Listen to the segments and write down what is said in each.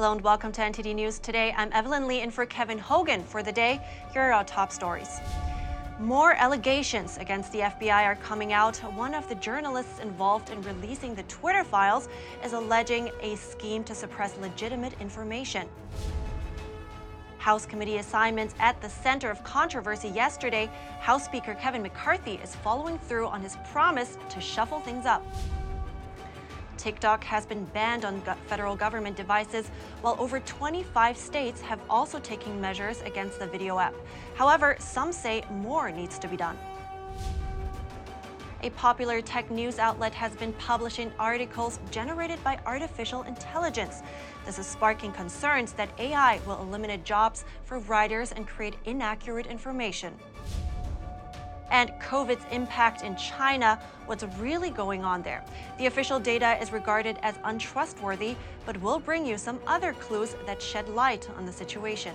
Hello and welcome to NTD News today. I'm Evelyn Lee in for Kevin Hogan for the day. Here are our top stories. More allegations against the FBI are coming out. One of the journalists involved in releasing the Twitter files is alleging a scheme to suppress legitimate information. House committee assignments at the center of controversy yesterday. House Speaker Kevin McCarthy is following through on his promise to shuffle things up. TikTok has been banned on federal government devices, while over 25 states have also taken measures against the video app. However, some say more needs to be done. A popular tech news outlet has been publishing articles generated by artificial intelligence. This is sparking concerns that AI will eliminate jobs for writers and create inaccurate information and COVID's impact in China, what's really going on there. The official data is regarded as untrustworthy, but we'll bring you some other clues that shed light on the situation.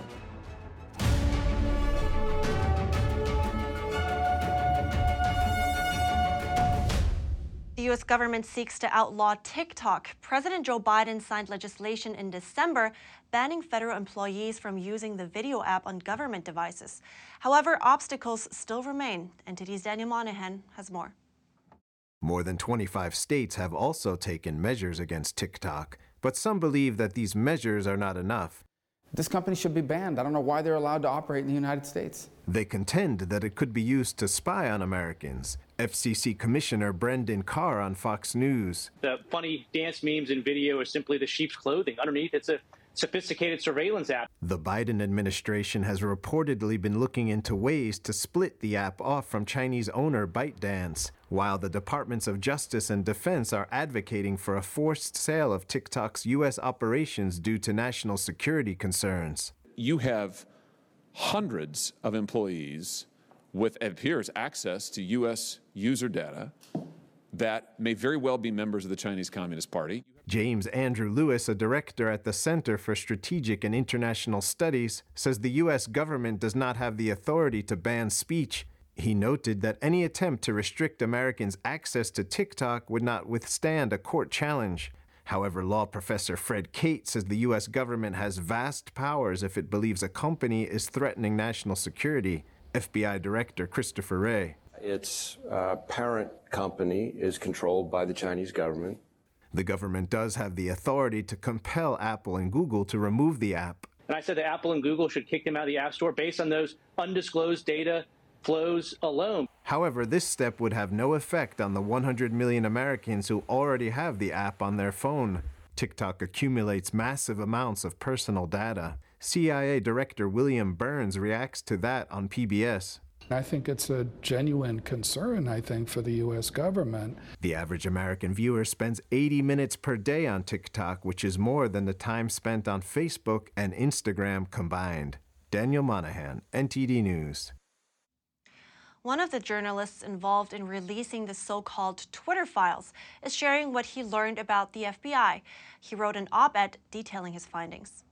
The U.S. government seeks to outlaw TikTok. President Joe Biden signed legislation in December banning federal employees from using the video app on government devices. However, obstacles still remain. NTD's Daniel Monahan has more. More than 25 states have also taken measures against TikTok, but some believe that these measures are not enough. This company should be banned. I don't know why they're allowed to operate in the United States. They contend that it could be used to spy on Americans. FCC Commissioner Brendan Carr on Fox News. The funny dance memes and video are simply the sheep's clothing. Underneath, it's a sophisticated surveillance app. The Biden administration has reportedly been looking into ways to split the app off from Chinese owner ByteDance, while the Departments of Justice and Defense are advocating for a forced sale of TikTok's U.S. operations due to national security concerns. You have hundreds of employees with, it appears, access to U.S. user data that may very well be members of the Chinese Communist Party. James Andrew Lewis, a director at the Center for Strategic and International Studies, says the U.S. government does not have the authority to ban speech. He noted that any attempt to restrict Americans' access to TikTok would not withstand a court challenge. However, law professor Fred Cate says the U.S. government has vast powers if it believes a company is threatening national security. FBI Director Christopher Wray. Its uh, parent company is controlled by the Chinese government. The government does have the authority to compel Apple and Google to remove the app. And I said that Apple and Google should kick them out of the App Store based on those undisclosed data flows alone. However, this step would have no effect on the 100 million Americans who already have the app on their phone. TikTok accumulates massive amounts of personal data. CIA Director William Burns reacts to that on PBS. I think it's a genuine concern, I think, for the U.S. government. The average American viewer spends 80 minutes per day on TikTok, which is more than the time spent on Facebook and Instagram combined. Daniel Monahan, NTD News. One of the journalists involved in releasing the so called Twitter files is sharing what he learned about the FBI. He wrote an op ed detailing his findings.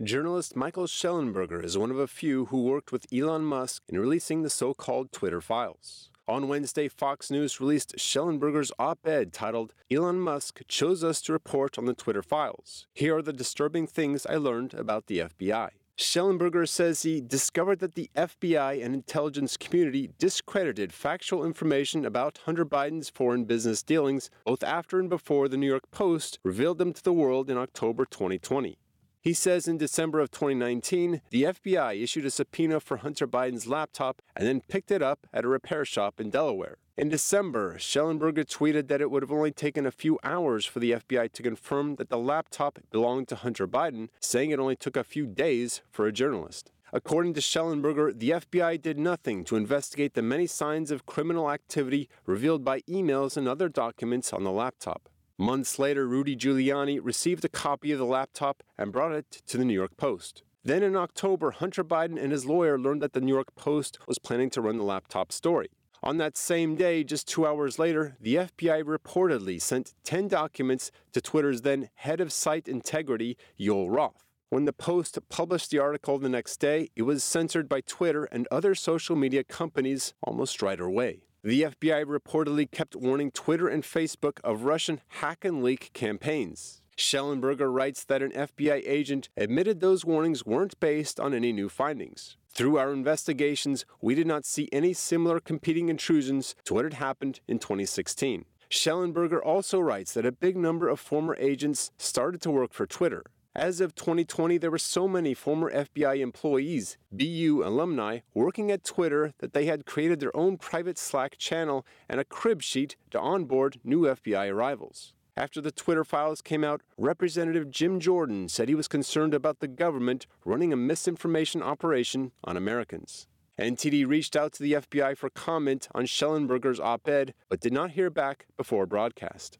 Journalist Michael Shellenberger is one of a few who worked with Elon Musk in releasing the so called Twitter files. On Wednesday, Fox News released Shellenberger's op ed titled, Elon Musk Chose Us to Report on the Twitter Files. Here are the disturbing things I learned about the FBI. Shellenberger says he discovered that the FBI and intelligence community discredited factual information about Hunter Biden's foreign business dealings both after and before the New York Post revealed them to the world in October 2020. He says in December of 2019, the FBI issued a subpoena for Hunter Biden's laptop and then picked it up at a repair shop in Delaware. In December, Shellenberger tweeted that it would have only taken a few hours for the FBI to confirm that the laptop belonged to Hunter Biden, saying it only took a few days for a journalist. According to Shellenberger, the FBI did nothing to investigate the many signs of criminal activity revealed by emails and other documents on the laptop. Months later, Rudy Giuliani received a copy of the laptop and brought it to the New York Post. Then in October, Hunter Biden and his lawyer learned that the New York Post was planning to run the laptop story. On that same day, just two hours later, the FBI reportedly sent 10 documents to Twitter's then head of site integrity, Yoel Roth. When the Post published the article the next day, it was censored by Twitter and other social media companies almost right away. The FBI reportedly kept warning Twitter and Facebook of Russian hack and leak campaigns. Shellenberger writes that an FBI agent admitted those warnings weren't based on any new findings. Through our investigations, we did not see any similar competing intrusions to what had happened in 2016. Shellenberger also writes that a big number of former agents started to work for Twitter. As of 2020, there were so many former FBI employees, BU alumni, working at Twitter that they had created their own private Slack channel and a crib sheet to onboard new FBI arrivals. After the Twitter files came out, Representative Jim Jordan said he was concerned about the government running a misinformation operation on Americans. NTD reached out to the FBI for comment on Shellenberger's op ed, but did not hear back before broadcast.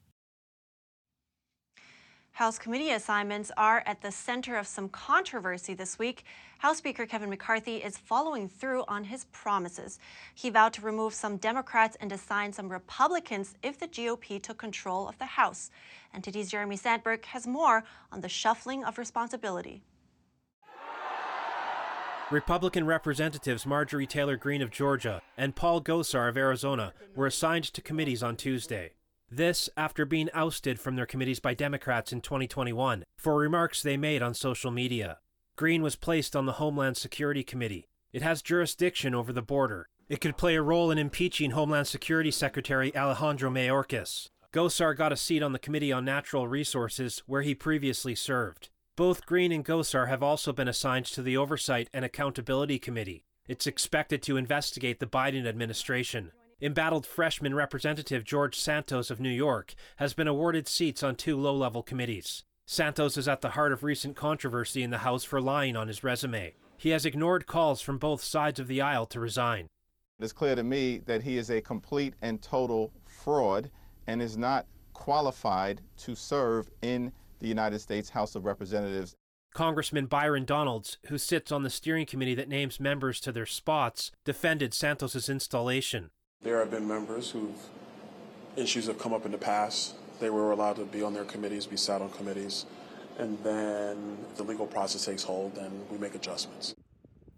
House committee assignments are at the center of some controversy this week. House Speaker Kevin McCarthy is following through on his promises. He vowed to remove some Democrats and assign some Republicans if the GOP took control of the House. NTD's Jeremy Sandberg has more on the shuffling of responsibility. Republican Representatives Marjorie Taylor Greene of Georgia and Paul Gosar of Arizona were assigned to committees on Tuesday. This after being ousted from their committees by Democrats in 2021 for remarks they made on social media. Greene was placed on the Homeland Security Committee. It has jurisdiction over the border. It could play a role in impeaching Homeland Security Secretary Alejandro Mayorkas. Gosar got a seat on the Committee on Natural Resources, where he previously served. Both Greene and Gosar have also been assigned to the Oversight and Accountability Committee. It's expected to investigate the Biden administration. Embattled freshman Representative George Santos of New York has been awarded seats on two low level committees. Santos is at the heart of recent controversy in the House for lying on his resume. He has ignored calls from both sides of the aisle to resign. It's clear to me that he is a complete and total fraud and is not qualified to serve in the United States House of Representatives. Congressman Byron Donalds, who sits on the steering committee that names members to their spots, defended Santos's installation. There have been members who've issues have come up in the past. They were allowed to be on their committees, be sat on committees, and then the legal process takes hold, then we make adjustments.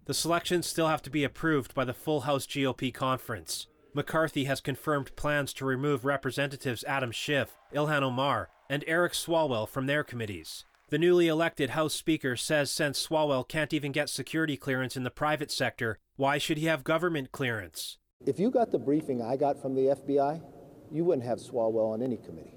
The selections still have to be approved by the full House GOP conference. McCarthy has confirmed plans to remove Representatives Adam Schiff, Ilhan Omar, and Eric Swalwell from their committees. The newly elected House Speaker says since Swalwell can't even get security clearance in the private sector, why should he have government clearance? If you got the briefing I got from the FBI, you wouldn't have Swalwell on any committee.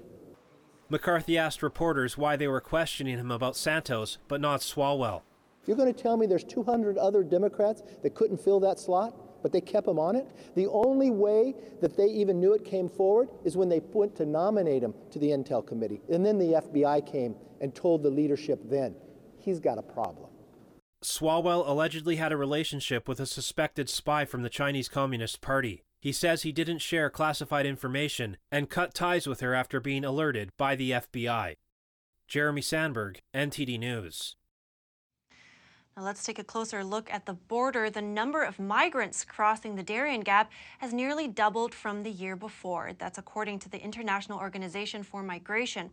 McCarthy asked reporters why they were questioning him about Santos, but not Swalwell. You're going to tell me there's 200 other Democrats that couldn't fill that slot, but they kept him on it? The only way that they even knew it came forward is when they went to nominate him to the Intel Committee. And then the FBI came and told the leadership then, he's got a problem. Swalwell allegedly had a relationship with a suspected spy from the Chinese Communist Party. He says he didn't share classified information and cut ties with her after being alerted by the FBI. Jeremy Sandberg, NTD News. Now let's take a closer look at the border. The number of migrants crossing the Darien Gap has nearly doubled from the year before. That's according to the International Organization for Migration.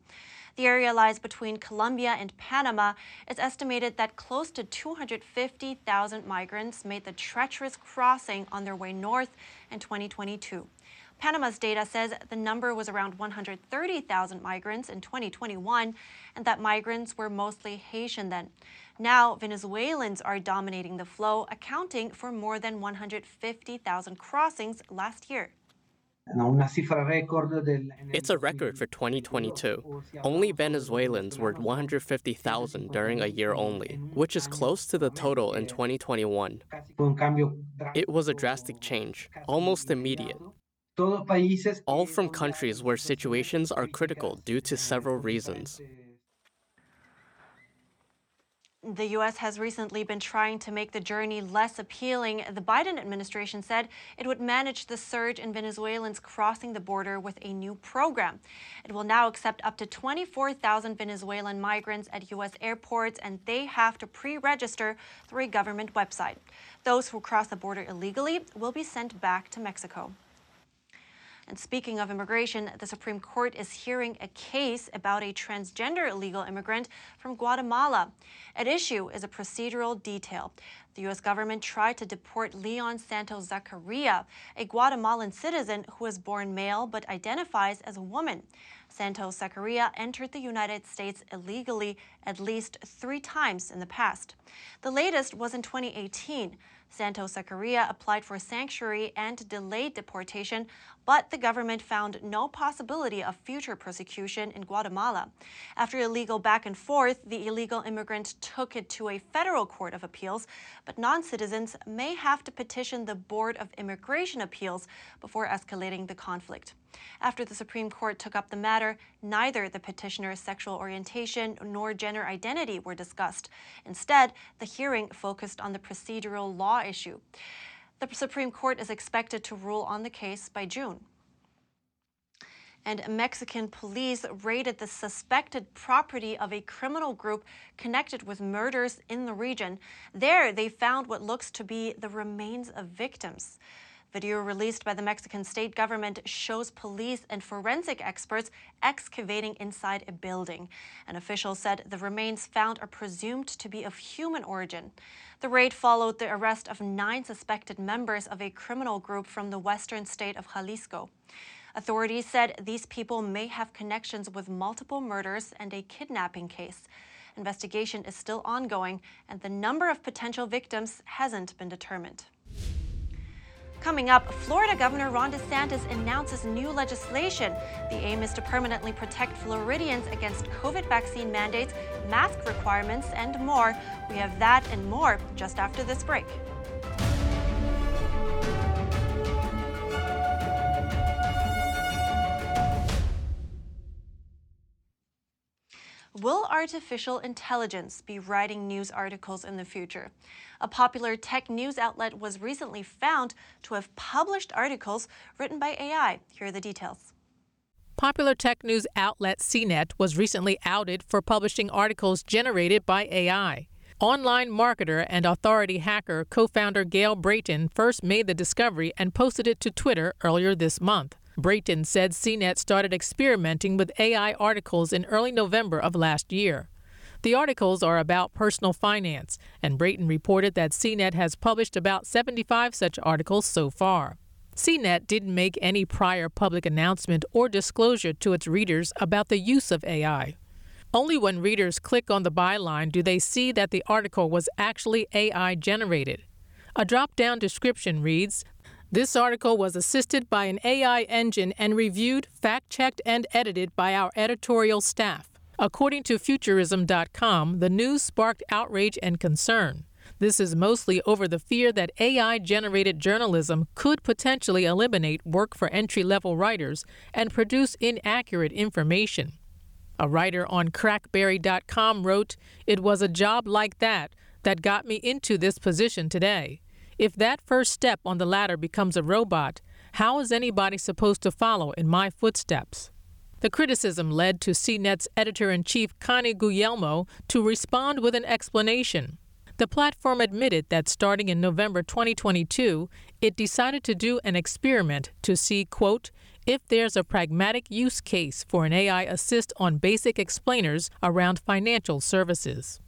The area lies between Colombia and Panama. It's estimated that close to 250,000 migrants made the treacherous crossing on their way north in 2022. Panama's data says the number was around 130,000 migrants in 2021, and that migrants were mostly Haitian then. Now, Venezuelans are dominating the flow, accounting for more than 150,000 crossings last year. It's a record for 2022. Only Venezuelans were 150,000 during a year only, which is close to the total in 2021. It was a drastic change, almost immediate. All from countries where situations are critical due to several reasons. The U.S. has recently been trying to make the journey less appealing. The Biden administration said it would manage the surge in Venezuelans crossing the border with a new program. It will now accept up to 24,000 Venezuelan migrants at U.S. airports, and they have to pre register through a government website. Those who cross the border illegally will be sent back to Mexico. And speaking of immigration, the Supreme Court is hearing a case about a transgender illegal immigrant from Guatemala. At issue is a procedural detail. The U.S. government tried to deport Leon Santos Zacaria, a Guatemalan citizen who was born male but identifies as a woman. Santos Zacaria entered the United States illegally at least three times in the past. The latest was in 2018. Santos Zacaria applied for sanctuary and delayed deportation, but the government found no possibility of future persecution in Guatemala. After a legal back and forth, the illegal immigrant took it to a federal court of appeals, but non citizens may have to petition the Board of Immigration Appeals before escalating the conflict. After the Supreme Court took up the matter, neither the petitioner's sexual orientation nor gender identity were discussed. Instead, the hearing focused on the procedural law issue. The Supreme Court is expected to rule on the case by June. And Mexican police raided the suspected property of a criminal group connected with murders in the region. There, they found what looks to be the remains of victims. Video released by the Mexican state government shows police and forensic experts excavating inside a building. An official said the remains found are presumed to be of human origin. The raid followed the arrest of nine suspected members of a criminal group from the western state of Jalisco. Authorities said these people may have connections with multiple murders and a kidnapping case. Investigation is still ongoing, and the number of potential victims hasn't been determined. Coming up, Florida Governor Ron DeSantis announces new legislation. The aim is to permanently protect Floridians against COVID vaccine mandates, mask requirements, and more. We have that and more just after this break. Will artificial intelligence be writing news articles in the future? A popular tech news outlet was recently found to have published articles written by AI. Here are the details. Popular tech news outlet CNET was recently outed for publishing articles generated by AI. Online marketer and authority hacker co founder Gael Breton first made the discovery and posted it to Twitter earlier this month. Breton said CNET started experimenting with AI articles in early November of last year. The articles are about personal finance, and Breton reported that CNET has published about 75 such articles so far. CNET didn't make any prior public announcement or disclosure to its readers about the use of AI. Only when readers click on the byline do they see that the article was actually AI generated. A drop down description reads this article was assisted by an AI engine and reviewed, fact checked, and edited by our editorial staff. According to Futurism.com, the news sparked outrage and concern. This is mostly over the fear that AI generated journalism could potentially eliminate work for entry level writers and produce inaccurate information. A writer on Crackberry.com wrote, It was a job like that that got me into this position today. If that first step on the ladder becomes a robot, how is anybody supposed to follow in my footsteps? The criticism led to CNET's editor in chief, Connie Guglielmo, to respond with an explanation. The platform admitted that starting in November 2022, it decided to do an experiment to see, quote, if there's a pragmatic use case for an AI assist on basic explainers around financial services.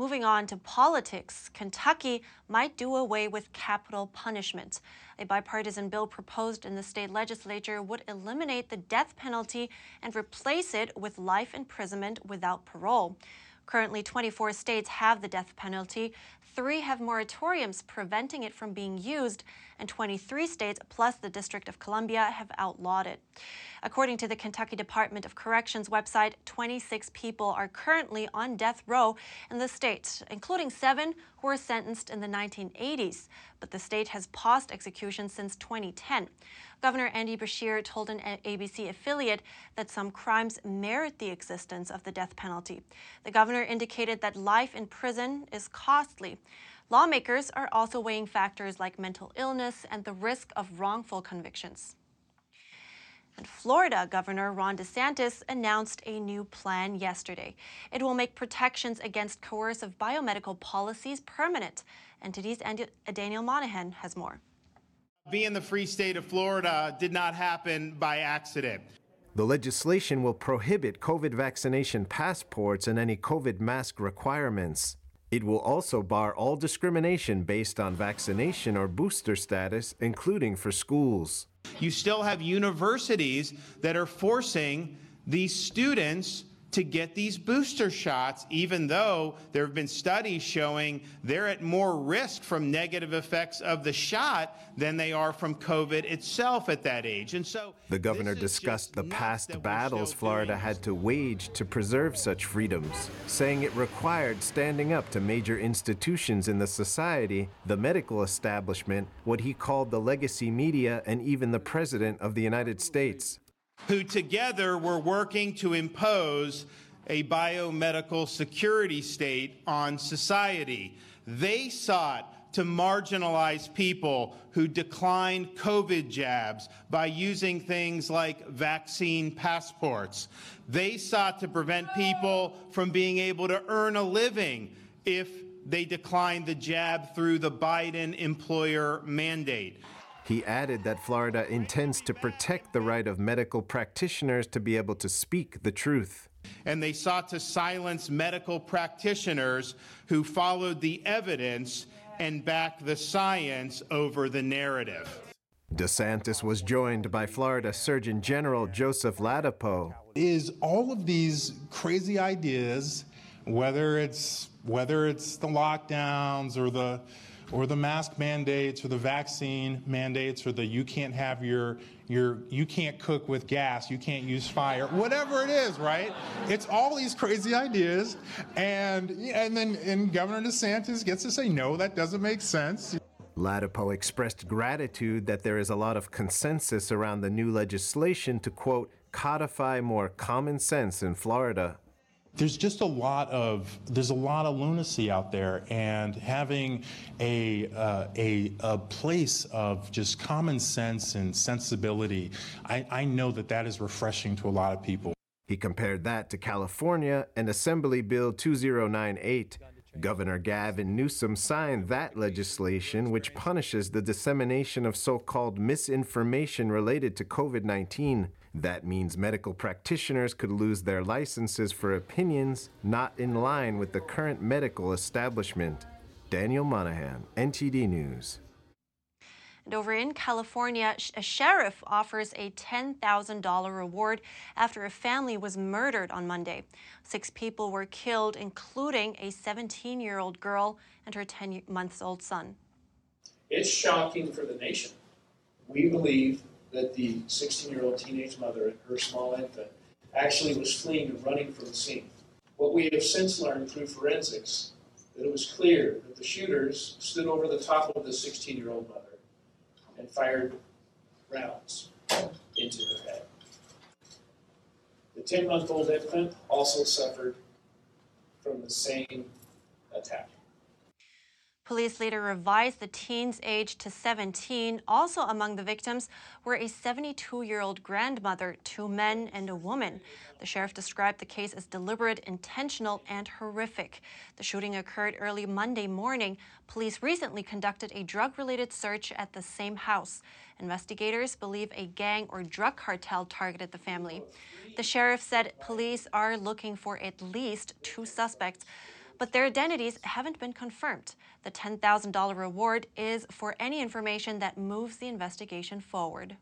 Moving on to politics, Kentucky might do away with capital punishment. A bipartisan bill proposed in the state legislature would eliminate the death penalty and replace it with life imprisonment without parole. Currently, 24 states have the death penalty. Three have moratoriums preventing it from being used, and 23 states, plus the District of Columbia, have outlawed it. According to the Kentucky Department of Corrections website, 26 people are currently on death row in the state, including seven who were sentenced in the 1980s. But the state has paused executions since 2010. Governor Andy Beshear told an ABC affiliate that some crimes merit the existence of the death penalty. The governor indicated that life in prison is costly. Lawmakers are also weighing factors like mental illness and the risk of wrongful convictions. And Florida Governor Ron DeSantis announced a new plan yesterday. It will make protections against coercive biomedical policies permanent. NTD's uh, Daniel Monahan has more. Being the free state of Florida did not happen by accident. The legislation will prohibit COVID vaccination passports and any COVID mask requirements. It will also bar all discrimination based on vaccination or booster status, including for schools. You still have universities that are forcing these students to get these booster shots, even though there have been studies showing they're at more risk from negative effects of the shot than they are from COVID itself at that age. And so the governor discussed the past battles Florida had to wage to preserve such freedoms, saying it required standing up to major institutions in the society, the medical establishment, what he called the legacy media, and even the president of the United States who together were working to impose a biomedical security state on society. They sought to marginalize people who declined COVID jabs by using things like vaccine passports. They sought to prevent people from being able to earn a living if they declined the jab through the Biden employer mandate. He added that Florida intends to protect the right of medical practitioners to be able to speak the truth. And they sought to silence medical practitioners who followed the evidence and backed the science over the narrative. DeSantis was joined by Florida Surgeon General Joseph Ladapo. Is all of these crazy ideas, whether it's whether it's the lockdowns or the or the mask mandates or the vaccine mandates or the you can't have your your you can't cook with gas, you can't use fire, whatever it is, right? It's all these crazy ideas and and then and Governor DeSantis gets to say no, that doesn't make sense. Ladapo expressed gratitude that there is a lot of consensus around the new legislation to quote codify more common sense in Florida there's just a lot of there's a lot of lunacy out there and having a, uh, a, a place of just common sense and sensibility I, I know that that is refreshing to a lot of people he compared that to california and assembly bill 2098 Governor Gavin Newsom signed that legislation, which punishes the dissemination of so called misinformation related to COVID 19. That means medical practitioners could lose their licenses for opinions not in line with the current medical establishment. Daniel Monahan, NTD News. And over in California, a sheriff offers a $10,000 reward after a family was murdered on Monday. Six people were killed, including a 17 year old girl and her 10 month old son. It's shocking for the nation. We believe that the 16 year old teenage mother and her small infant actually was fleeing and running from the scene. What we have since learned through forensics that it was clear that the shooters stood over the top of the 16 year old mother and fired rounds into her head. The 10 month old infant also suffered from the same attack. Police later revised the teen's age to 17. Also among the victims were a 72 year old grandmother, two men, and a woman. The sheriff described the case as deliberate, intentional, and horrific. The shooting occurred early Monday morning. Police recently conducted a drug related search at the same house. Investigators believe a gang or drug cartel targeted the family. The sheriff said police are looking for at least two suspects but their identities haven't been confirmed. The $10,000 reward is for any information that moves the investigation forward.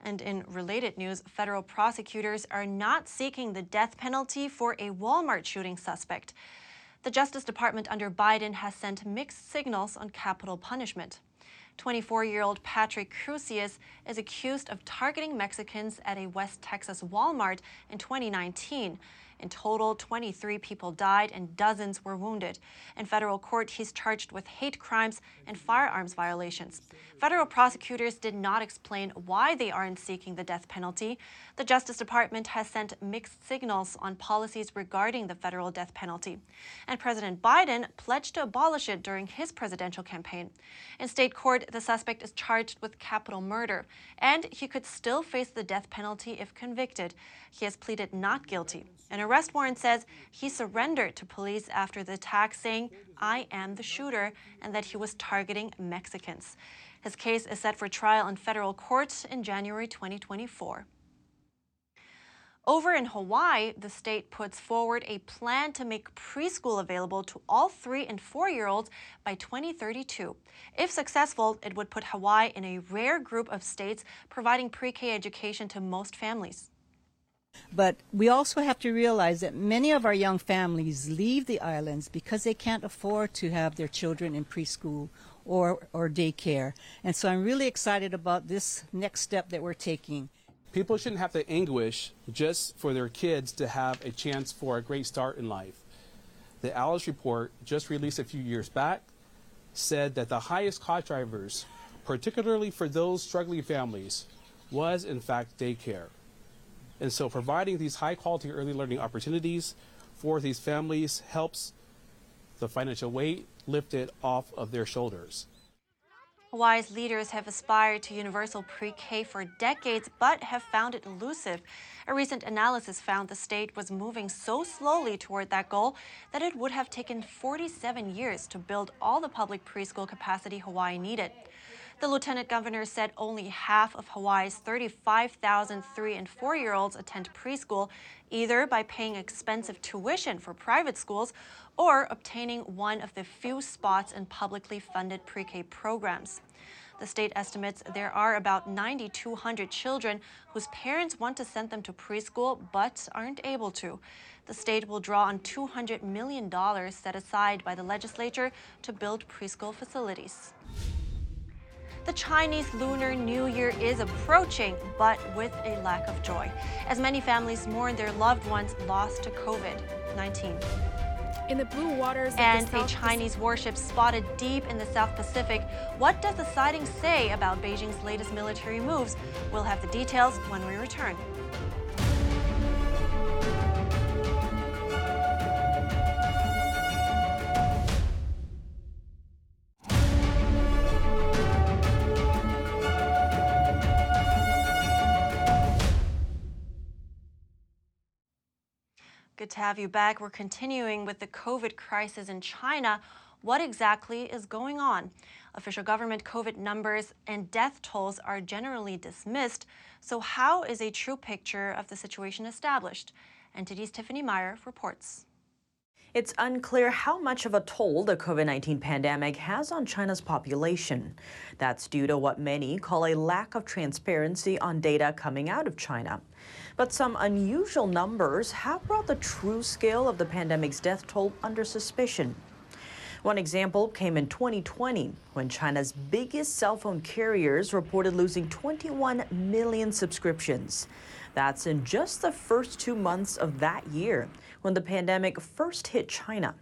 And in related news, federal prosecutors are not seeking the death penalty for a Walmart shooting suspect. The Justice Department under Biden has sent mixed signals on capital punishment. 24 year old Patrick Crusius is accused of targeting Mexicans at a West Texas Walmart in 2019. In total, 23 people died and dozens were wounded. In federal court, he's charged with hate crimes and firearms violations. Federal prosecutors did not explain why they aren't seeking the death penalty. The Justice Department has sent mixed signals on policies regarding the federal death penalty. And President Biden pledged to abolish it during his presidential campaign. In state court, the suspect is charged with capital murder, and he could still face the death penalty if convicted. He has pleaded not guilty. An arrest warrant says he surrendered to police after the attack, saying, I am the shooter, and that he was targeting Mexicans. His case is set for trial in federal court in January 2024. Over in Hawaii, the state puts forward a plan to make preschool available to all three and four year olds by 2032. If successful, it would put Hawaii in a rare group of states providing pre K education to most families. But we also have to realize that many of our young families leave the islands because they can't afford to have their children in preschool or, or daycare. And so I'm really excited about this next step that we're taking. People shouldn't have to anguish just for their kids to have a chance for a great start in life. The Alice report, just released a few years back, said that the highest cost drivers, particularly for those struggling families, was in fact daycare. And so providing these high quality early learning opportunities for these families helps the financial weight lifted off of their shoulders. Hawaii's leaders have aspired to universal pre K for decades, but have found it elusive. A recent analysis found the state was moving so slowly toward that goal that it would have taken 47 years to build all the public preschool capacity Hawaii needed. The lieutenant governor said only half of Hawaii's 35,000 three and four year olds attend preschool, either by paying expensive tuition for private schools or obtaining one of the few spots in publicly funded pre K programs. The state estimates there are about 9,200 children whose parents want to send them to preschool but aren't able to. The state will draw on $200 million set aside by the legislature to build preschool facilities. The Chinese Lunar New Year is approaching, but with a lack of joy, as many families mourn their loved ones lost to COVID 19 in the blue waters and a Chinese warship spotted deep in the South Pacific. What does the sighting say about Beijing's latest military moves? We'll have the details when we return. Good to have you back. We're continuing with the COVID crisis in China. What exactly is going on? Official government COVID numbers and death tolls are generally dismissed. So, how is a true picture of the situation established? NTD's Tiffany Meyer reports. It's unclear how much of a toll the COVID 19 pandemic has on China's population. That's due to what many call a lack of transparency on data coming out of China. But some unusual numbers have brought the true scale of the pandemic's death toll under suspicion. One example came in 2020 when China's biggest cell phone carriers reported losing 21 million subscriptions. That's in just the first two months of that year when the pandemic first hit China.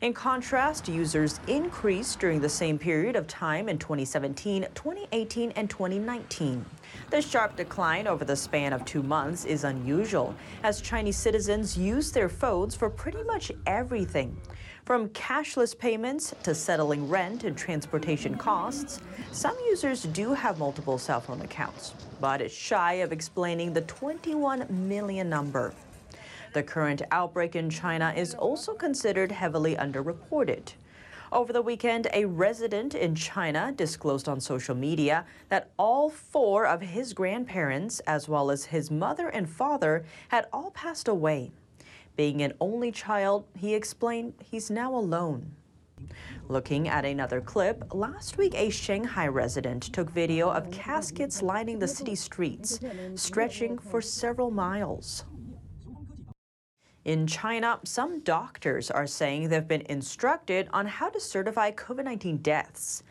In contrast, users increased during the same period of time in 2017, 2018, and 2019. The sharp decline over the span of two months is unusual, as Chinese citizens use their phones for pretty much everything. From cashless payments to settling rent and transportation costs, some users do have multiple cell phone accounts, but it's shy of explaining the 21 million number. The current outbreak in China is also considered heavily underreported. Over the weekend, a resident in China disclosed on social media that all four of his grandparents, as well as his mother and father, had all passed away. Being an only child, he explained he's now alone. Looking at another clip, last week a Shanghai resident took video of caskets lining the city streets, stretching for several miles. In China, some doctors are saying they've been instructed on how to certify COVID 19 deaths.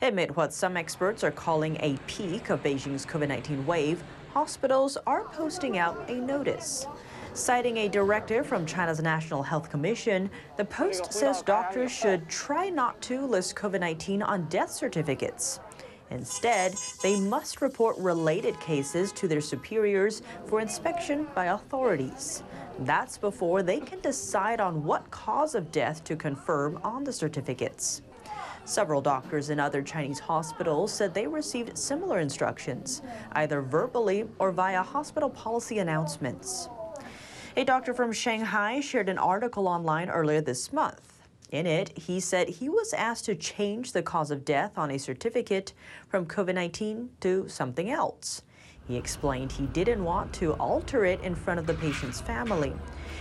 Amid what some experts are calling a peak of Beijing's COVID 19 wave, hospitals are posting out a notice. Citing a directive from China's National Health Commission, the Post says doctors should try not to list COVID 19 on death certificates. Instead, they must report related cases to their superiors for inspection by authorities. That's before they can decide on what cause of death to confirm on the certificates. Several doctors in other Chinese hospitals said they received similar instructions, either verbally or via hospital policy announcements. A doctor from Shanghai shared an article online earlier this month. In it, he said he was asked to change the cause of death on a certificate from COVID 19 to something else. He explained he didn't want to alter it in front of the patient's family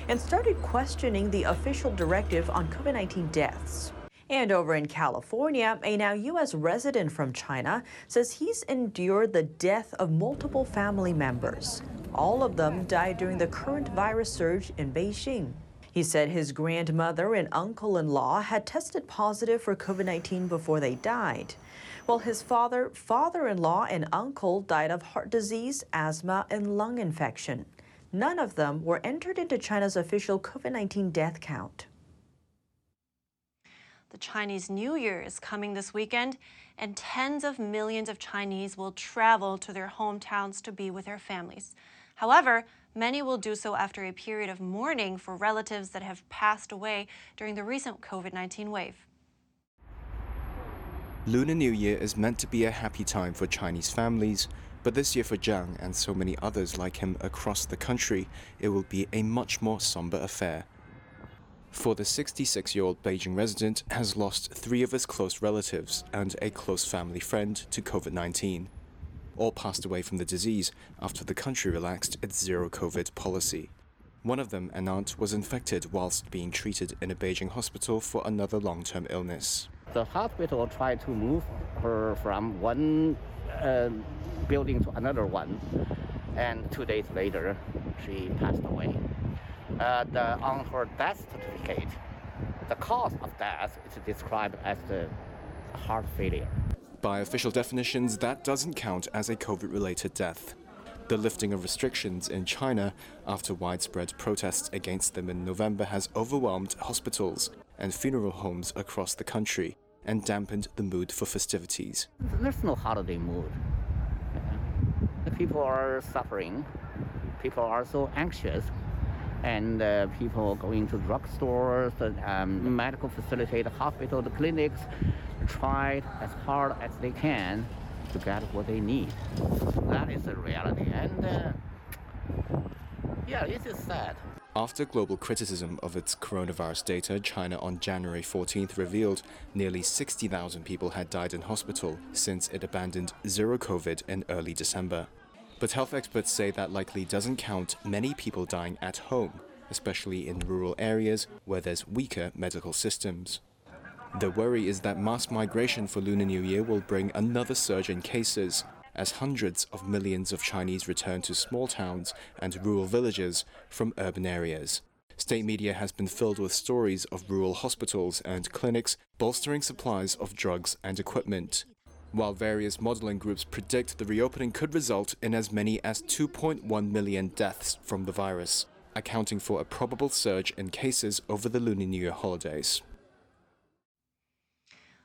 and started questioning the official directive on COVID 19 deaths. And over in California, a now U.S. resident from China says he's endured the death of multiple family members. All of them died during the current virus surge in Beijing. He said his grandmother and uncle in law had tested positive for COVID 19 before they died. While his father, father in law, and uncle died of heart disease, asthma, and lung infection. None of them were entered into China's official COVID 19 death count. The Chinese New Year is coming this weekend, and tens of millions of Chinese will travel to their hometowns to be with their families. However, many will do so after a period of mourning for relatives that have passed away during the recent COVID 19 wave. Lunar New Year is meant to be a happy time for Chinese families, but this year for Zhang and so many others like him across the country, it will be a much more somber affair. For the 66 year old Beijing resident has lost three of his close relatives and a close family friend to COVID 19. All passed away from the disease after the country relaxed its zero COVID policy. One of them, an aunt, was infected whilst being treated in a Beijing hospital for another long term illness. The hospital tried to move her from one uh, building to another one, and two days later, she passed away. Uh, the, on her death certificate, the cause of death is described as the heart failure. By official definitions, that doesn't count as a COVID related death. The lifting of restrictions in China after widespread protests against them in November has overwhelmed hospitals and funeral homes across the country and dampened the mood for festivities. There's no holiday mood. People are suffering. People are so anxious. And uh, people going to drugstores, um, medical facilities, hospitals, clinics, try as hard as they can to get what they need. That is the reality. And uh, yeah, it is sad. After global criticism of its coronavirus data, China on January 14th revealed nearly 60,000 people had died in hospital since it abandoned zero COVID in early December. But health experts say that likely doesn't count many people dying at home, especially in rural areas where there's weaker medical systems. The worry is that mass migration for Lunar New Year will bring another surge in cases, as hundreds of millions of Chinese return to small towns and rural villages from urban areas. State media has been filled with stories of rural hospitals and clinics bolstering supplies of drugs and equipment. While various modeling groups predict the reopening could result in as many as 2.1 million deaths from the virus, accounting for a probable surge in cases over the Lunar New Year holidays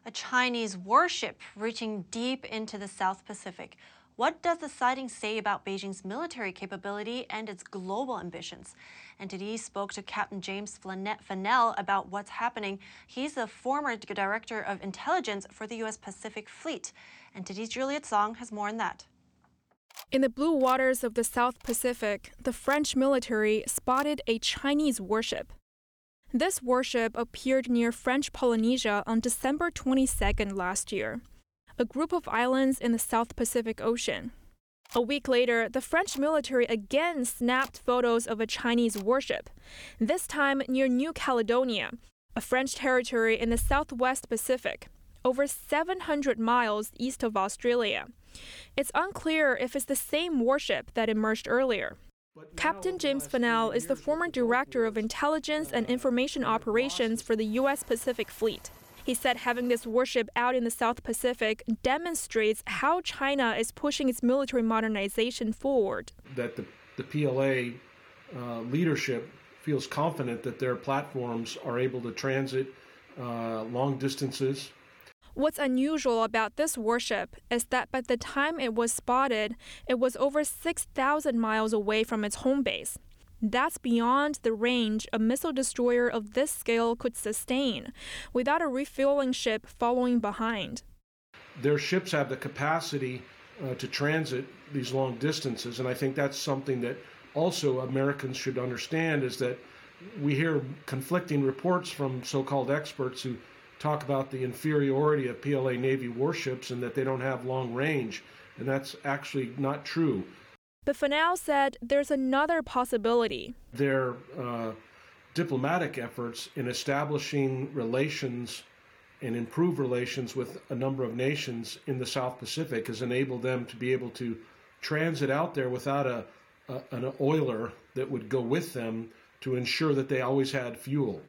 a Chinese warship reaching deep into the South Pacific. What does the sighting say about Beijing's military capability and its global ambitions? NTD spoke to Captain James Fanell about what's happening. He's the former director of intelligence for the U.S. Pacific Fleet. NTD's Juliet Song has more on that. In the blue waters of the South Pacific, the French military spotted a Chinese warship. This warship appeared near French Polynesia on December 22nd last year, a group of islands in the South Pacific Ocean. A week later, the French military again snapped photos of a Chinese warship, this time near New Caledonia, a French territory in the southwest Pacific, over 700 miles east of Australia. It's unclear if it's the same warship that emerged earlier. Captain James Fanell is the former director of intelligence and information operations for the U.S. Pacific Fleet. He said having this warship out in the South Pacific demonstrates how China is pushing its military modernization forward. That the, the PLA uh, leadership feels confident that their platforms are able to transit uh, long distances What's unusual about this warship is that by the time it was spotted, it was over 6,000 miles away from its home base. That's beyond the range a missile destroyer of this scale could sustain, without a refueling ship following behind. Their ships have the capacity uh, to transit these long distances, and I think that's something that also Americans should understand is that we hear conflicting reports from so called experts who talk about the inferiority of PLA Navy warships and that they don't have long range, and that's actually not true. But Fanell said there's another possibility. Their uh, diplomatic efforts in establishing relations and improve relations with a number of nations in the South Pacific has enabled them to be able to transit out there without a, a an oiler that would go with them to ensure that they always had fuel.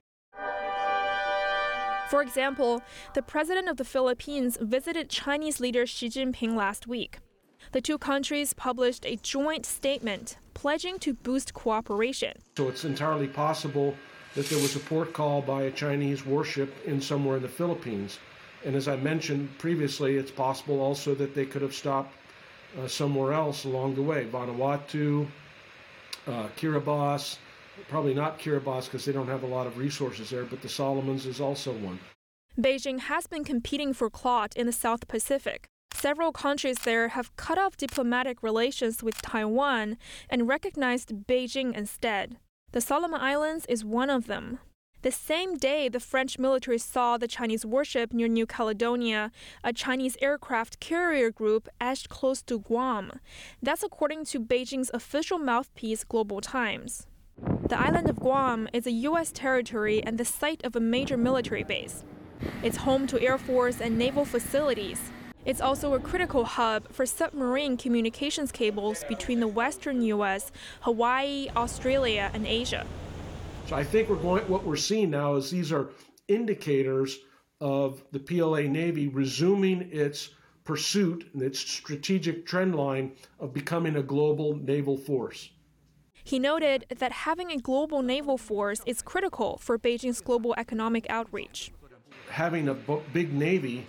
For example, the president of the Philippines visited Chinese leader Xi Jinping last week. The two countries published a joint statement pledging to boost cooperation. So it's entirely possible that there was a port call by a Chinese warship in somewhere in the Philippines. And as I mentioned previously, it's possible also that they could have stopped uh, somewhere else along the way Vanuatu, uh, Kiribati, probably not Kiribati because they don't have a lot of resources there, but the Solomons is also one. Beijing has been competing for clout in the South Pacific. Several countries there have cut off diplomatic relations with Taiwan and recognized Beijing instead. The Solomon Islands is one of them. The same day the French military saw the Chinese warship near New Caledonia, a Chinese aircraft carrier group edged close to Guam. That's according to Beijing's official mouthpiece, Global Times. The island of Guam is a U.S. territory and the site of a major military base. It's home to Air Force and naval facilities. It's also a critical hub for submarine communications cables between the western U.S., Hawaii, Australia, and Asia. So I think we're going. What we're seeing now is these are indicators of the PLA Navy resuming its pursuit and its strategic trend line of becoming a global naval force. He noted that having a global naval force is critical for Beijing's global economic outreach. Having a big navy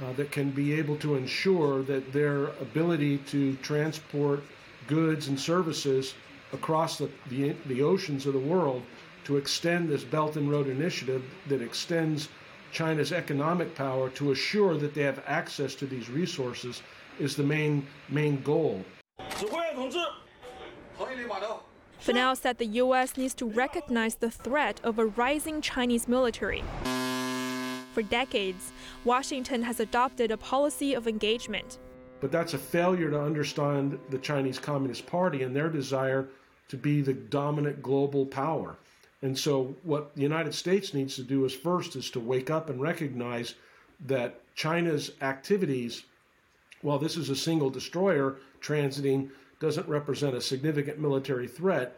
uh, that can be able to ensure that their ability to transport goods and services across the, the, the oceans of the world to extend this Belt and Road Initiative that extends China's economic power to assure that they have access to these resources is the main main goal. Fanell said the U.S. needs to recognize the threat of a rising Chinese military. For decades, Washington has adopted a policy of engagement. But that's a failure to understand the Chinese Communist Party and their desire to be the dominant global power. And so what the United States needs to do is first is to wake up and recognize that China's activities, while this is a single destroyer transiting doesn't represent a significant military threat,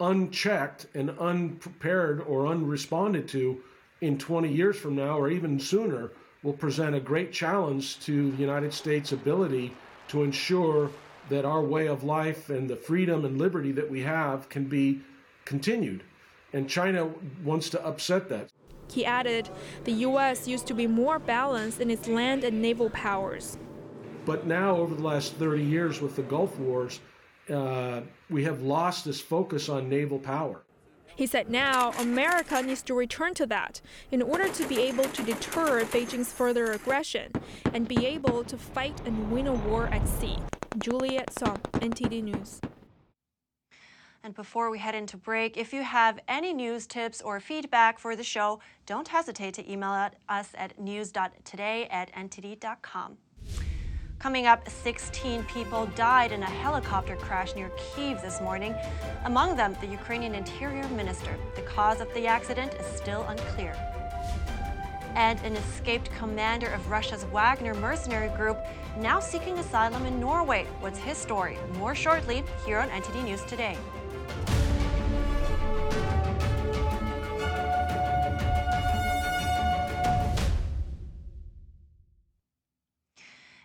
unchecked and unprepared or unresponded to in 20 years from now or even sooner will present a great challenge to the United States' ability to ensure that our way of life and the freedom and liberty that we have can be continued. And China wants to upset that. He added, the U.S. used to be more balanced in its land and naval powers. But now, over the last 30 years with the Gulf Wars, uh, we have lost this focus on naval power. He said now America needs to return to that in order to be able to deter Beijing's further aggression and be able to fight and win a war at sea. Juliet Song, NTD News. And before we head into break, if you have any news tips or feedback for the show, don't hesitate to email us at news.today at ntd.com. Coming up, 16 people died in a helicopter crash near Kiev this morning, among them the Ukrainian Interior Minister. The cause of the accident is still unclear. And an escaped commander of Russia's Wagner mercenary group now seeking asylum in Norway. What's his story? More shortly here on NTD News Today.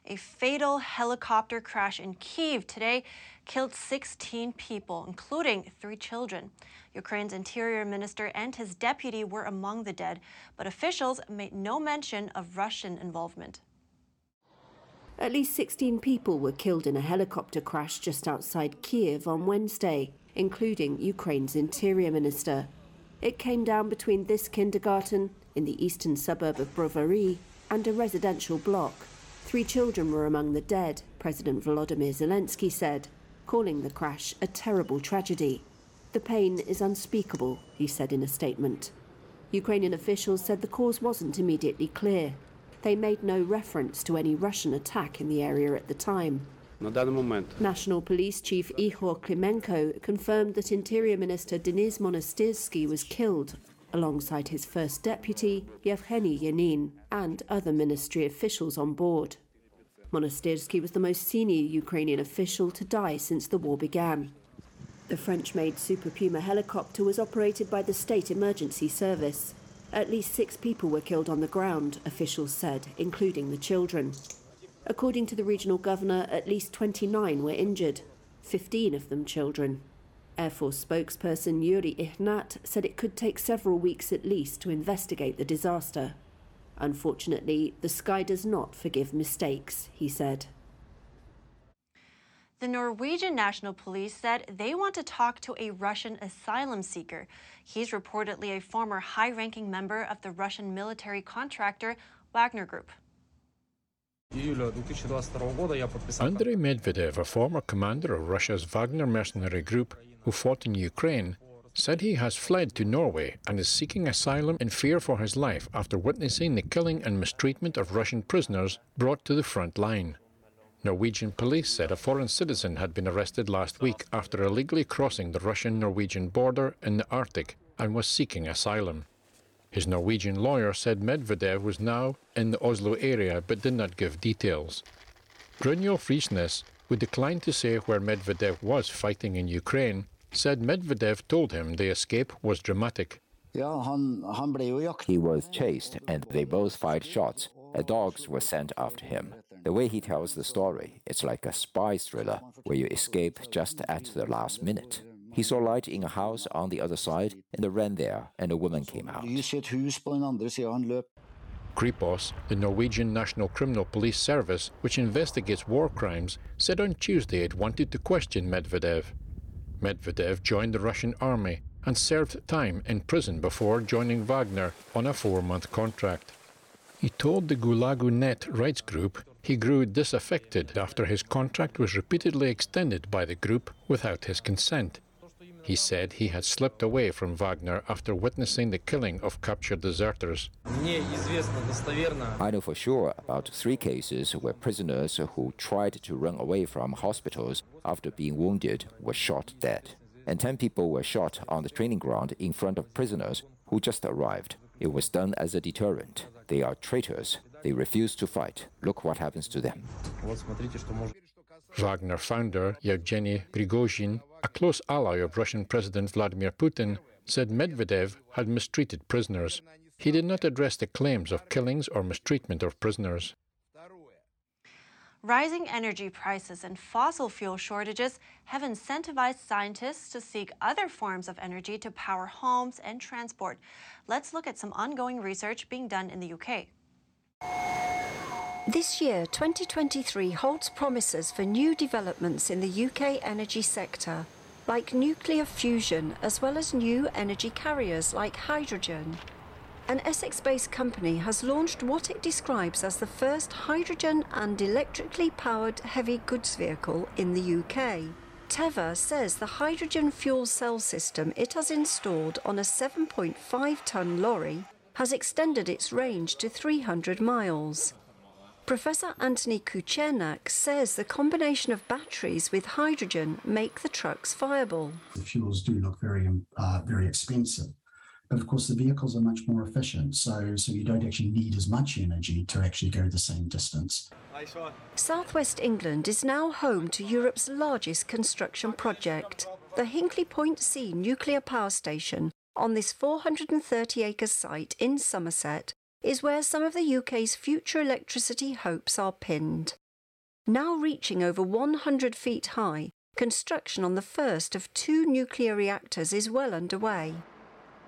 A fatal helicopter crash in Kiev today killed 16 people, including three children. Ukraine's interior minister and his deputy were among the dead, but officials made no mention of Russian involvement. At least 16 people were killed in a helicopter crash just outside Kiev on Wednesday, including Ukraine's interior minister. It came down between this kindergarten in the eastern suburb of Brovary and a residential block. Three children were among the dead, President Volodymyr Zelensky said, calling the crash a terrible tragedy. The pain is unspeakable, he said in a statement. Ukrainian officials said the cause wasn't immediately clear. They made no reference to any Russian attack in the area at the time. National Police Chief Ihor Klimenko confirmed that Interior Minister Denis Monastyrsky was killed alongside his first deputy, Yevgeny Yanin, and other ministry officials on board. Monastyrsky was the most senior Ukrainian official to die since the war began. The French made Super Puma helicopter was operated by the State Emergency Service. At least six people were killed on the ground, officials said, including the children. According to the regional governor, at least 29 were injured, 15 of them children. Air Force spokesperson Yuri Ihnat said it could take several weeks at least to investigate the disaster. Unfortunately, the sky does not forgive mistakes, he said. The Norwegian National Police said they want to talk to a Russian asylum seeker. He's reportedly a former high ranking member of the Russian military contractor Wagner Group. Andrei Medvedev, a former commander of Russia's Wagner mercenary group who fought in Ukraine, said he has fled to Norway and is seeking asylum in fear for his life after witnessing the killing and mistreatment of Russian prisoners brought to the front line. Norwegian police said a foreign citizen had been arrested last week after illegally crossing the Russian Norwegian border in the Arctic and was seeking asylum. His Norwegian lawyer said Medvedev was now in the Oslo area but did not give details. Brynjulf Risnes, who declined to say where Medvedev was fighting in Ukraine, said Medvedev told him the escape was dramatic. He was chased and they both fired shots. Dogs were sent after him. The way he tells the story, it's like a spy thriller where you escape just at the last minute. He saw light in a house on the other side and ran there, and a woman came out. Kripos, the Norwegian National Criminal Police Service, which investigates war crimes, said on Tuesday it wanted to question Medvedev. Medvedev joined the Russian army and served time in prison before joining Wagner on a four month contract. He told the Gulagu Net rights group he grew disaffected after his contract was repeatedly extended by the group without his consent. He said he had slipped away from Wagner after witnessing the killing of captured deserters. I know for sure about three cases where prisoners who tried to run away from hospitals after being wounded were shot dead. And 10 people were shot on the training ground in front of prisoners who just arrived. It was done as a deterrent. They are traitors. They refuse to fight. Look what happens to them. Wagner founder Yevgeny Prigozhin, a close ally of Russian President Vladimir Putin, said Medvedev had mistreated prisoners. He did not address the claims of killings or mistreatment of prisoners. Rising energy prices and fossil fuel shortages have incentivized scientists to seek other forms of energy to power homes and transport. Let's look at some ongoing research being done in the UK. This year, 2023, holds promises for new developments in the UK energy sector, like nuclear fusion, as well as new energy carriers like hydrogen. An Essex based company has launched what it describes as the first hydrogen and electrically powered heavy goods vehicle in the UK. Tevva says the hydrogen fuel cell system it has installed on a 7.5 tonne lorry has extended its range to 300 miles. Professor Anthony Kucernak says the combination of batteries with hydrogen make the trucks viable. The fuels do look very, uh, very expensive, but of course the vehicles are much more efficient, so so you don't actually need as much energy to actually go the same distance. Southwest England is now home to Europe's largest construction project, the Hinkley Point C nuclear power station. On this 430 acre site in Somerset, is where some of the UK's future electricity hopes are pinned. Now reaching over 100 feet high, construction on the first of two nuclear reactors is well underway.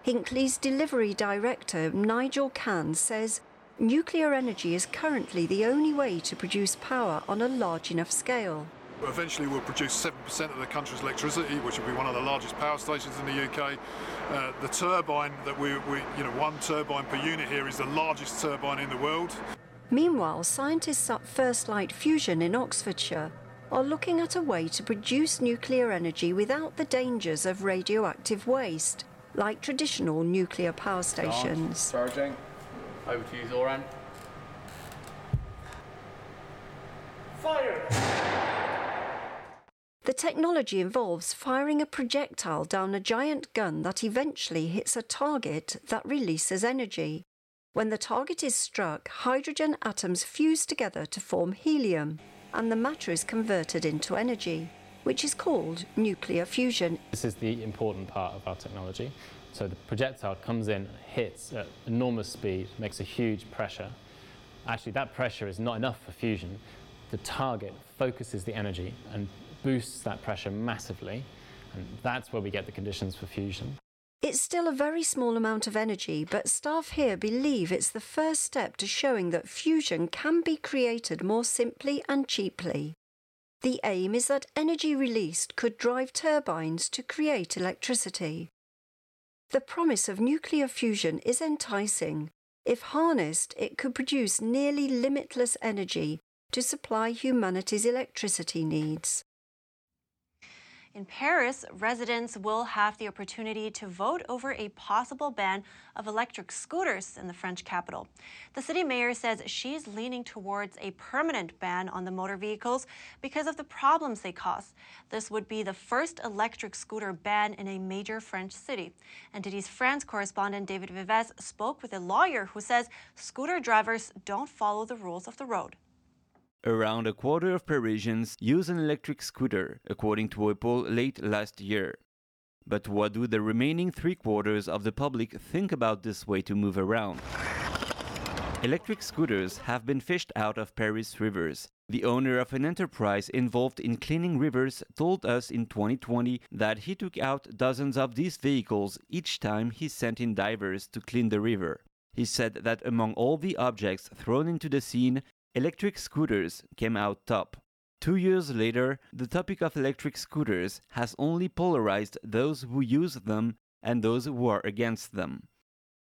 Hinkley's delivery director, Nigel Cann, says nuclear energy is currently the only way to produce power on a large enough scale. Eventually, we'll produce 7% of the country's electricity, which will be one of the largest power stations in the UK. Uh, the turbine that we, we, you know, one turbine per unit here is the largest turbine in the world. Meanwhile, scientists at First Light Fusion in Oxfordshire are looking at a way to produce nuclear energy without the dangers of radioactive waste, like traditional nuclear power stations. Charging. Over to you, Zoran. Fire! The technology involves firing a projectile down a giant gun that eventually hits a target that releases energy. When the target is struck, hydrogen atoms fuse together to form helium, and the matter is converted into energy, which is called nuclear fusion. This is the important part of our technology. So the projectile comes in, hits at enormous speed, makes a huge pressure. Actually, that pressure is not enough for fusion. The target focuses the energy and boosts that pressure massively, and that's where we get the conditions for fusion. It's still a very small amount of energy, but staff here believe it's the first step to showing that fusion can be created more simply and cheaply. The aim is that energy released could drive turbines to create electricity. The promise of nuclear fusion is enticing. If harnessed, it could produce nearly limitless energy to supply humanity's electricity needs. In Paris, residents will have the opportunity to vote over a possible ban of electric scooters in the French capital. The city mayor says she's leaning towards a permanent ban on the motor vehicles because of the problems they cause. This would be the first electric scooter ban in a major French city. NTD's France correspondent David Vives spoke with a lawyer who says scooter drivers don't follow the rules of the road. Around a quarter of Parisians use an electric scooter, according to a poll late last year. But what do the remaining three quarters of the public think about this way to move around? Electric scooters have been fished out of Paris rivers. The owner of an enterprise involved in cleaning rivers told us in 2020 that he took out dozens of these vehicles each time he sent in divers to clean the river. He said that among all the objects thrown into the Seine, electric scooters came out top. Two years later, the topic of electric scooters has only polarized those who use them and those who are against them.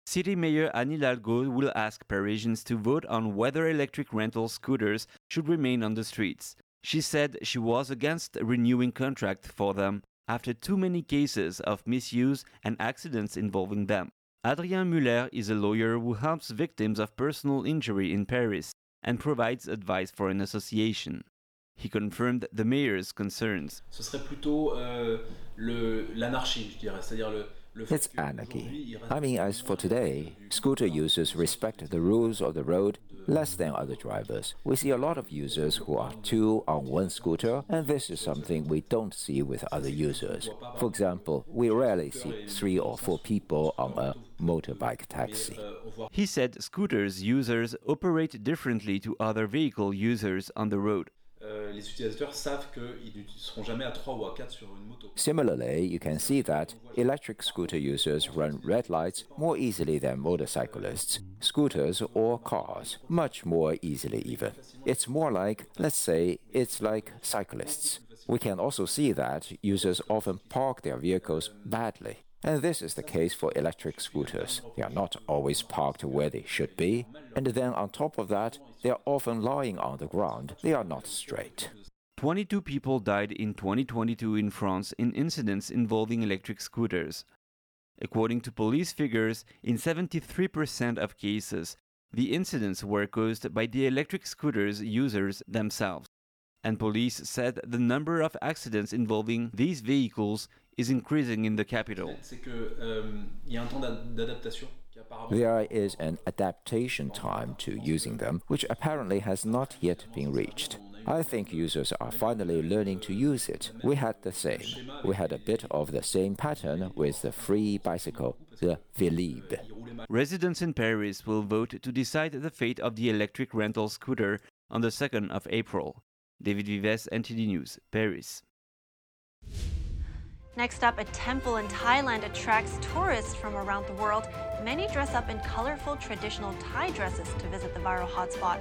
City Mayor Anne Hidalgo will ask Parisians to vote on whether electric rental scooters should remain on the streets. She said she was against renewing contracts for them after too many cases of misuse and accidents involving them. Adrien Muller is a lawyer who helps victims of personal injury in Paris and provides advice for an association. He confirmed the mayor's concerns. Ce serait plutôt euh, l'anarchie, je dirais, c'est-à-dire le, it's anarchy. I mean, as for today, scooter users respect the rules of the road less than other drivers. We see a lot of users who are two on one scooter, and this is something we don't see with other users. For example, we rarely see three or four people on a motorbike taxi. He said scooters users operate differently to other vehicle users on the road. Euh, les utilisateurs savent qu'ils ne seront jamais à 3 ou à 4 sur une moto. Similarly, you can see that electric scooter users run red lights more easily than motorcyclists, scooters or cars, much more easily even. It's more like, let's say, it's like cyclists. We can also see that users often park their vehicles badly. And this is the case for electric scooters. They are not always parked where they should be, and then on top of that, they are often lying on the ground. They are not straight. 22 people died in 2022 in France in incidents involving electric scooters. According to police figures, in 73% of cases, the incidents were caused by the electric scooters users themselves. And police said the number of accidents involving these vehicles is increasing in the capital. Euh, there is an adaptation time to using them, which apparently has not yet been reached. I think users are finally learning to use it. We had the same. We had a bit of the same pattern with the free bicycle, the Vélib. Residents in Paris will vote to decide the fate of the electric rental scooter on the 2nd of April. David Vives, NTD News, Paris. Next up, a temple in Thailand attracts tourists from around the world. Many dress up in colorful traditional Thai dresses to visit the viral hotspot.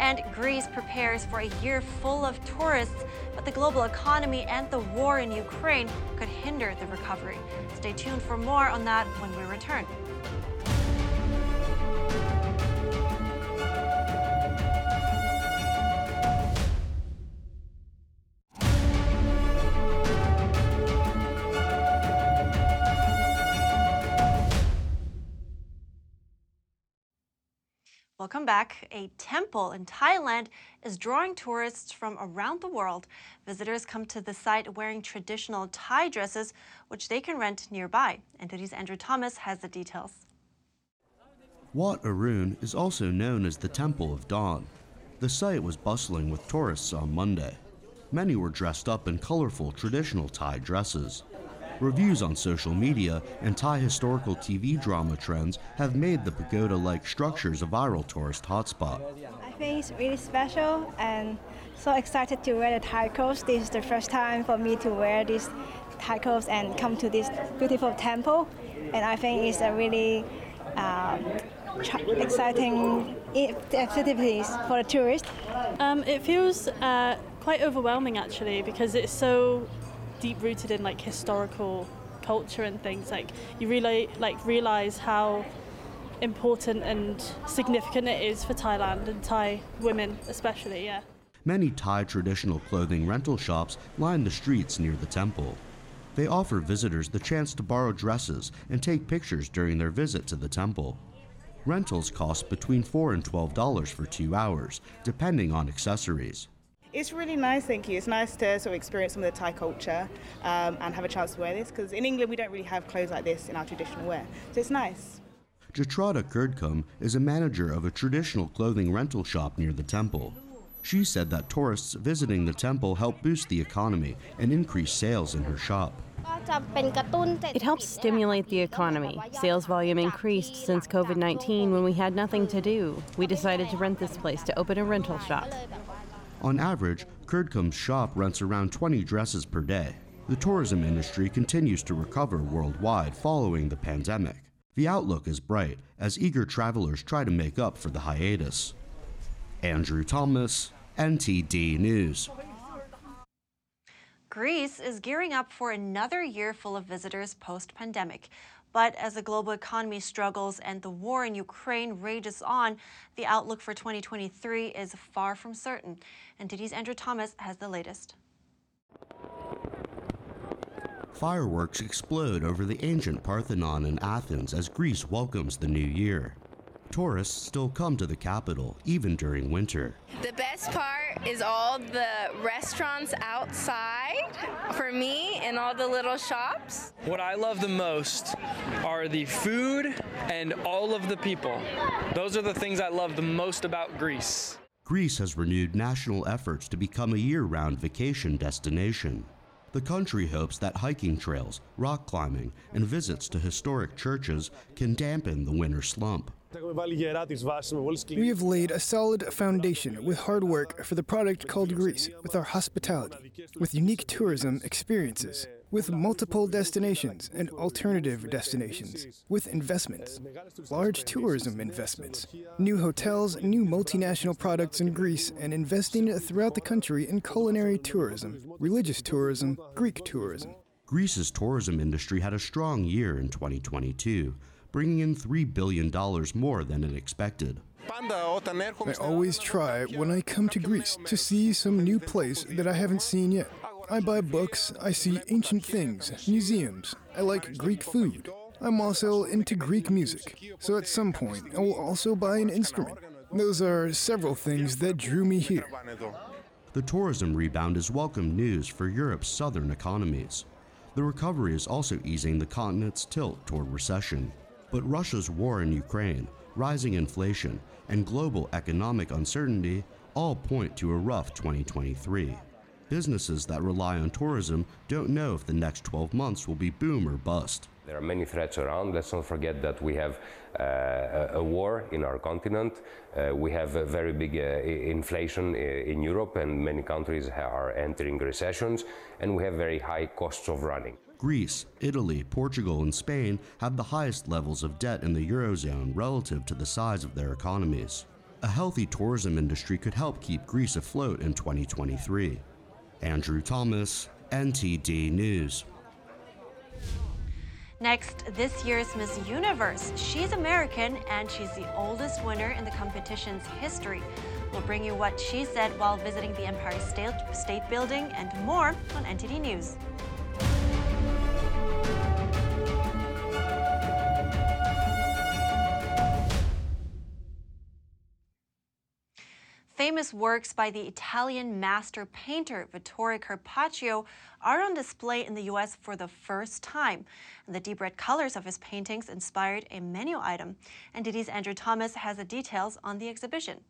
And Greece prepares for a year full of tourists, but the global economy and the war in Ukraine could hinder the recovery. Stay tuned for more on that when we return. Welcome back. A temple in Thailand is drawing tourists from around the world. Visitors come to the site wearing traditional Thai dresses, which they can rent nearby. NTD's Andrew Thomas has the details. Wat Arun is also known as the Temple of Dawn. The site was bustling with tourists on Monday. Many were dressed up in colorful traditional Thai dresses. Reviews on social media and Thai historical TV drama trends have made the pagoda like structures a viral tourist hotspot. I think it's really special and so excited to wear the Thai clothes. This is the first time for me to wear these Thai clothes and come to this beautiful temple. And I think it's a really um, exciting activities for the tourists. Um, it feels uh, quite overwhelming actually because it's so deep rooted in like historical culture and things. Like you really like realize how important and significant it is for Thailand and Thai women especially. Yeah. Many Thai traditional clothing rental shops line the streets near the temple. They offer visitors the chance to borrow dresses and take pictures during their visit to the temple. Rentals cost between 4 and $12 for two hours, depending on accessories. It's really nice, thank you. It's nice to sort of experience some of the Thai culture um, and have a chance to wear this because in England we don't really have clothes like this in our traditional wear. So it's nice. Jatrada Kurdkum is a manager of a traditional clothing rental shop near the temple. She said that tourists visiting the temple help boost the economy and increase sales in her shop. It helps stimulate the economy. Sales volume increased since COVID 19 when we had nothing to do. We decided to rent this place to open a rental shop. On average, Kurdkum's shop rents around 20 dresses per day. The tourism industry continues to recover worldwide following the pandemic. The outlook is bright as eager travelers try to make up for the hiatus. Andrew Thomas, NTD News. Greece is gearing up for another year full of visitors post pandemic. But as the global economy struggles and the war in Ukraine rages on, the outlook for 2023 is far from certain. NTD's Andrew Thomas has the latest. Fireworks explode over the ancient Parthenon in Athens as Greece welcomes the new year. Tourists still come to the capital, even during winter. The best part is all the restaurants outside for me and all the little shops. What I love the most are the food and all of the people. Those are the things I love the most about Greece. Greece has renewed national efforts to become a year round vacation destination. The country hopes that hiking trails, rock climbing, and visits to historic churches can dampen the winter slump. We have laid a solid foundation with hard work for the product called Greece, with our hospitality, with unique tourism experiences, with multiple destinations and alternative destinations, with investments, large tourism investments, new hotels, new multinational products in Greece, and investing throughout the country in culinary tourism, religious tourism, Greek tourism. Greece's tourism industry had a strong year in 2022 bringing in $3 billion more than it expected. I always try when I come to Greece to see some new place that I haven't seen yet. I buy books, I see ancient things, museums. I like Greek food. I'm also into Greek music, so at some point I will also buy an instrument. Those are several things that drew me here. The tourism rebound is welcome news for Europe's southern economies. The recovery is also easing the continent's tilt toward recession. But Russia's war in Ukraine, rising inflation, and global economic uncertainty all point to a rough 2023. Businesses that rely on tourism don't know if the next 12 months will be boom or bust. There are many threats around. Let's not forget that we have uh, a war in our continent. Uh, we have a very big uh, inflation uh, in Europe, and many countries are entering recessions, and we have very high costs of running. Greece, Italy, Portugal, and Spain have the highest levels of debt in the Eurozone relative to the size of their economies. A healthy tourism industry could help keep Greece afloat in 2023. Andrew Thomas, NTD News. Next, this year's Miss Universe. She's American and she's the oldest winner in the competition's history. We'll bring you what she said while visiting the Empire State, State Building and more on NTD News. Famous works by the Italian master painter Vittore Carpaccio are on display in the U.S. for the first time. And the deep red colors of his paintings inspired a menu item. NTD's Andrew Thomas has the details on the exhibition.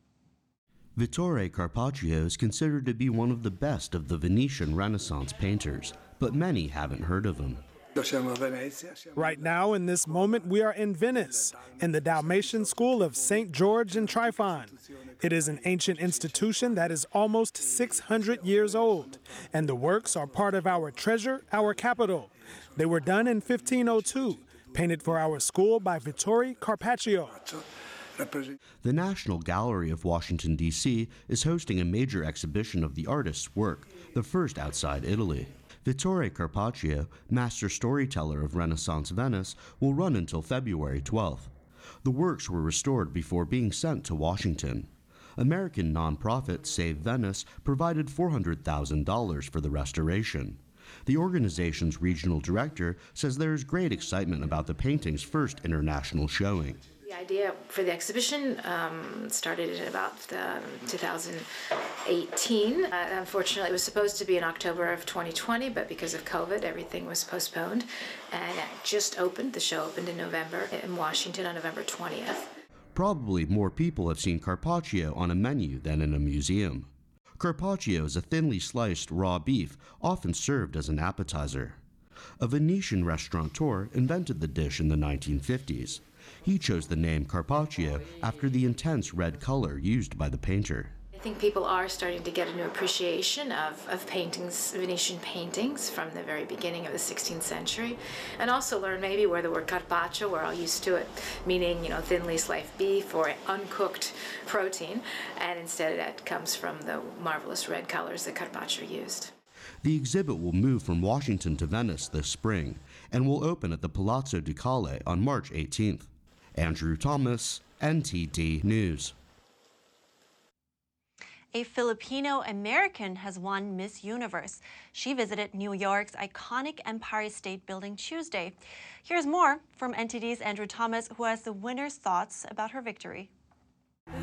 Vittore Carpaccio is considered to be one of the best of the Venetian Renaissance painters, but many haven't heard of him. Right now, in this moment, we are in Venice, in the Dalmatian School of St. George and Tryphon. It is an ancient institution that is almost 600 years old, and the works are part of our treasure, our capital. They were done in 1502, painted for our school by Vittore Carpaccio. The National Gallery of Washington, D.C. is hosting a major exhibition of the artist's work, the first outside Italy. Vittore Carpaccio, master storyteller of Renaissance Venice, will run until February 12th. The works were restored before being sent to Washington. American nonprofit Save Venice provided $400,000 for the restoration. The organization's regional director says there is great excitement about the painting's first international showing. The idea for the exhibition um, started in about um, 2018. Uh, unfortunately, it was supposed to be in October of 2020, but because of COVID, everything was postponed. And it just opened. The show opened in November in Washington on November 20th. Probably more people have seen Carpaccio on a menu than in a museum. Carpaccio is a thinly sliced raw beef, often served as an appetizer. A Venetian restaurateur invented the dish in the 1950s. He chose the name Carpaccio after the intense red color used by the painter. I think people are starting to get a new appreciation of, of paintings, Venetian paintings from the very beginning of the 16th century, and also learn maybe where the word carpaccio, we're all used to it, meaning, you know, thinly sliced beef or uncooked protein, and instead it comes from the marvelous red colors that Carpaccio used. The exhibit will move from Washington to Venice this spring and will open at the Palazzo Ducale on March 18th. Andrew Thomas, NTD News. A Filipino American has won Miss Universe. She visited New York's iconic Empire State Building Tuesday. Here's more from NTD's Andrew Thomas, who has the winner's thoughts about her victory.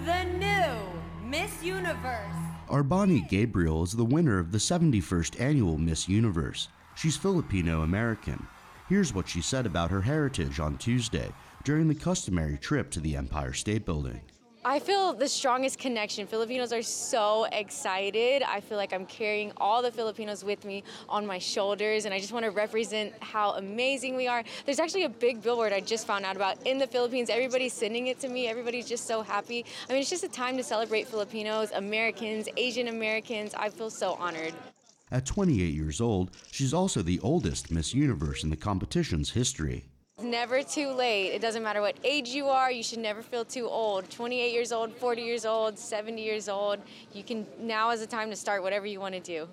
The new Miss Universe. R'Bonney Gabriel is the winner of the 71st annual Miss Universe. She's Filipino American. Here's what she said about her heritage on Tuesday during the customary trip to the Empire State Building. I feel the strongest connection. Filipinos are so excited. I feel like I'm carrying all the Filipinos with me on my shoulders, and I just want to represent how amazing we are. There's actually a big billboard I just found out about in the Philippines. Everybody's sending it to me. Everybody's just so happy. I mean, it's just a time to celebrate Filipinos, Americans, Asian Americans. I feel so honored. At 28 years old, she's also the oldest Miss Universe in the competition's history. Never too late. It doesn't matter what age you are, you should never feel too old. 28 years old, 40 years old, 70 years old. You can now is the time to start whatever you want to do.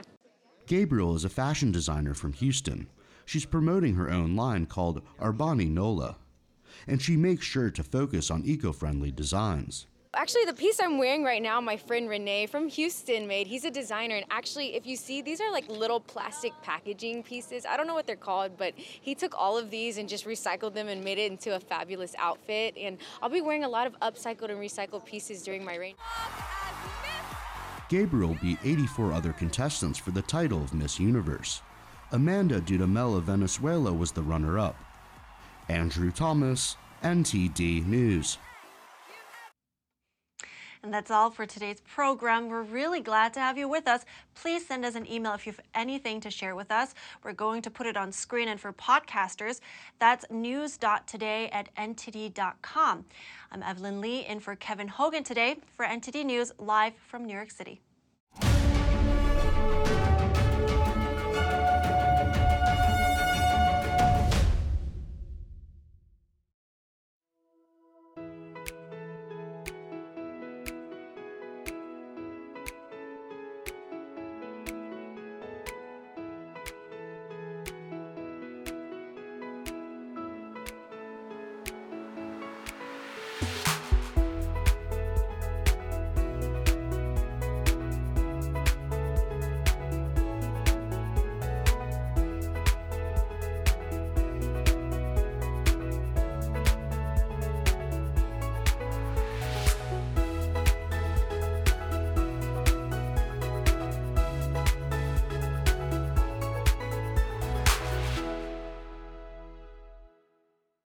Gabriel is a fashion designer from Houston. She's promoting her own line called R'Bonney Nola, and she makes sure to focus on eco-friendly designs. Actually, the piece I'm wearing right now, my friend Renee from Houston made. He's a designer, and actually, if you see, these are like little plastic packaging pieces. I don't know what they're called, but he took all of these and just recycled them and made it into a fabulous outfit. And I'll be wearing a lot of upcycled and recycled pieces during my reign. Gabriel beat 84 other contestants for the title of Miss Universe. Amanda Dudamel of Venezuela was the runner up. Andrew Thomas, NTD News. And that's all for today's program. We're really glad to have you with us. Please send us an email if you have anything to share with us. We're going to put it on screen and for podcasters, that's news.today at ntd.com. I'm Evelyn Lee in for Kevin Hogan today for NTD News live from New York City.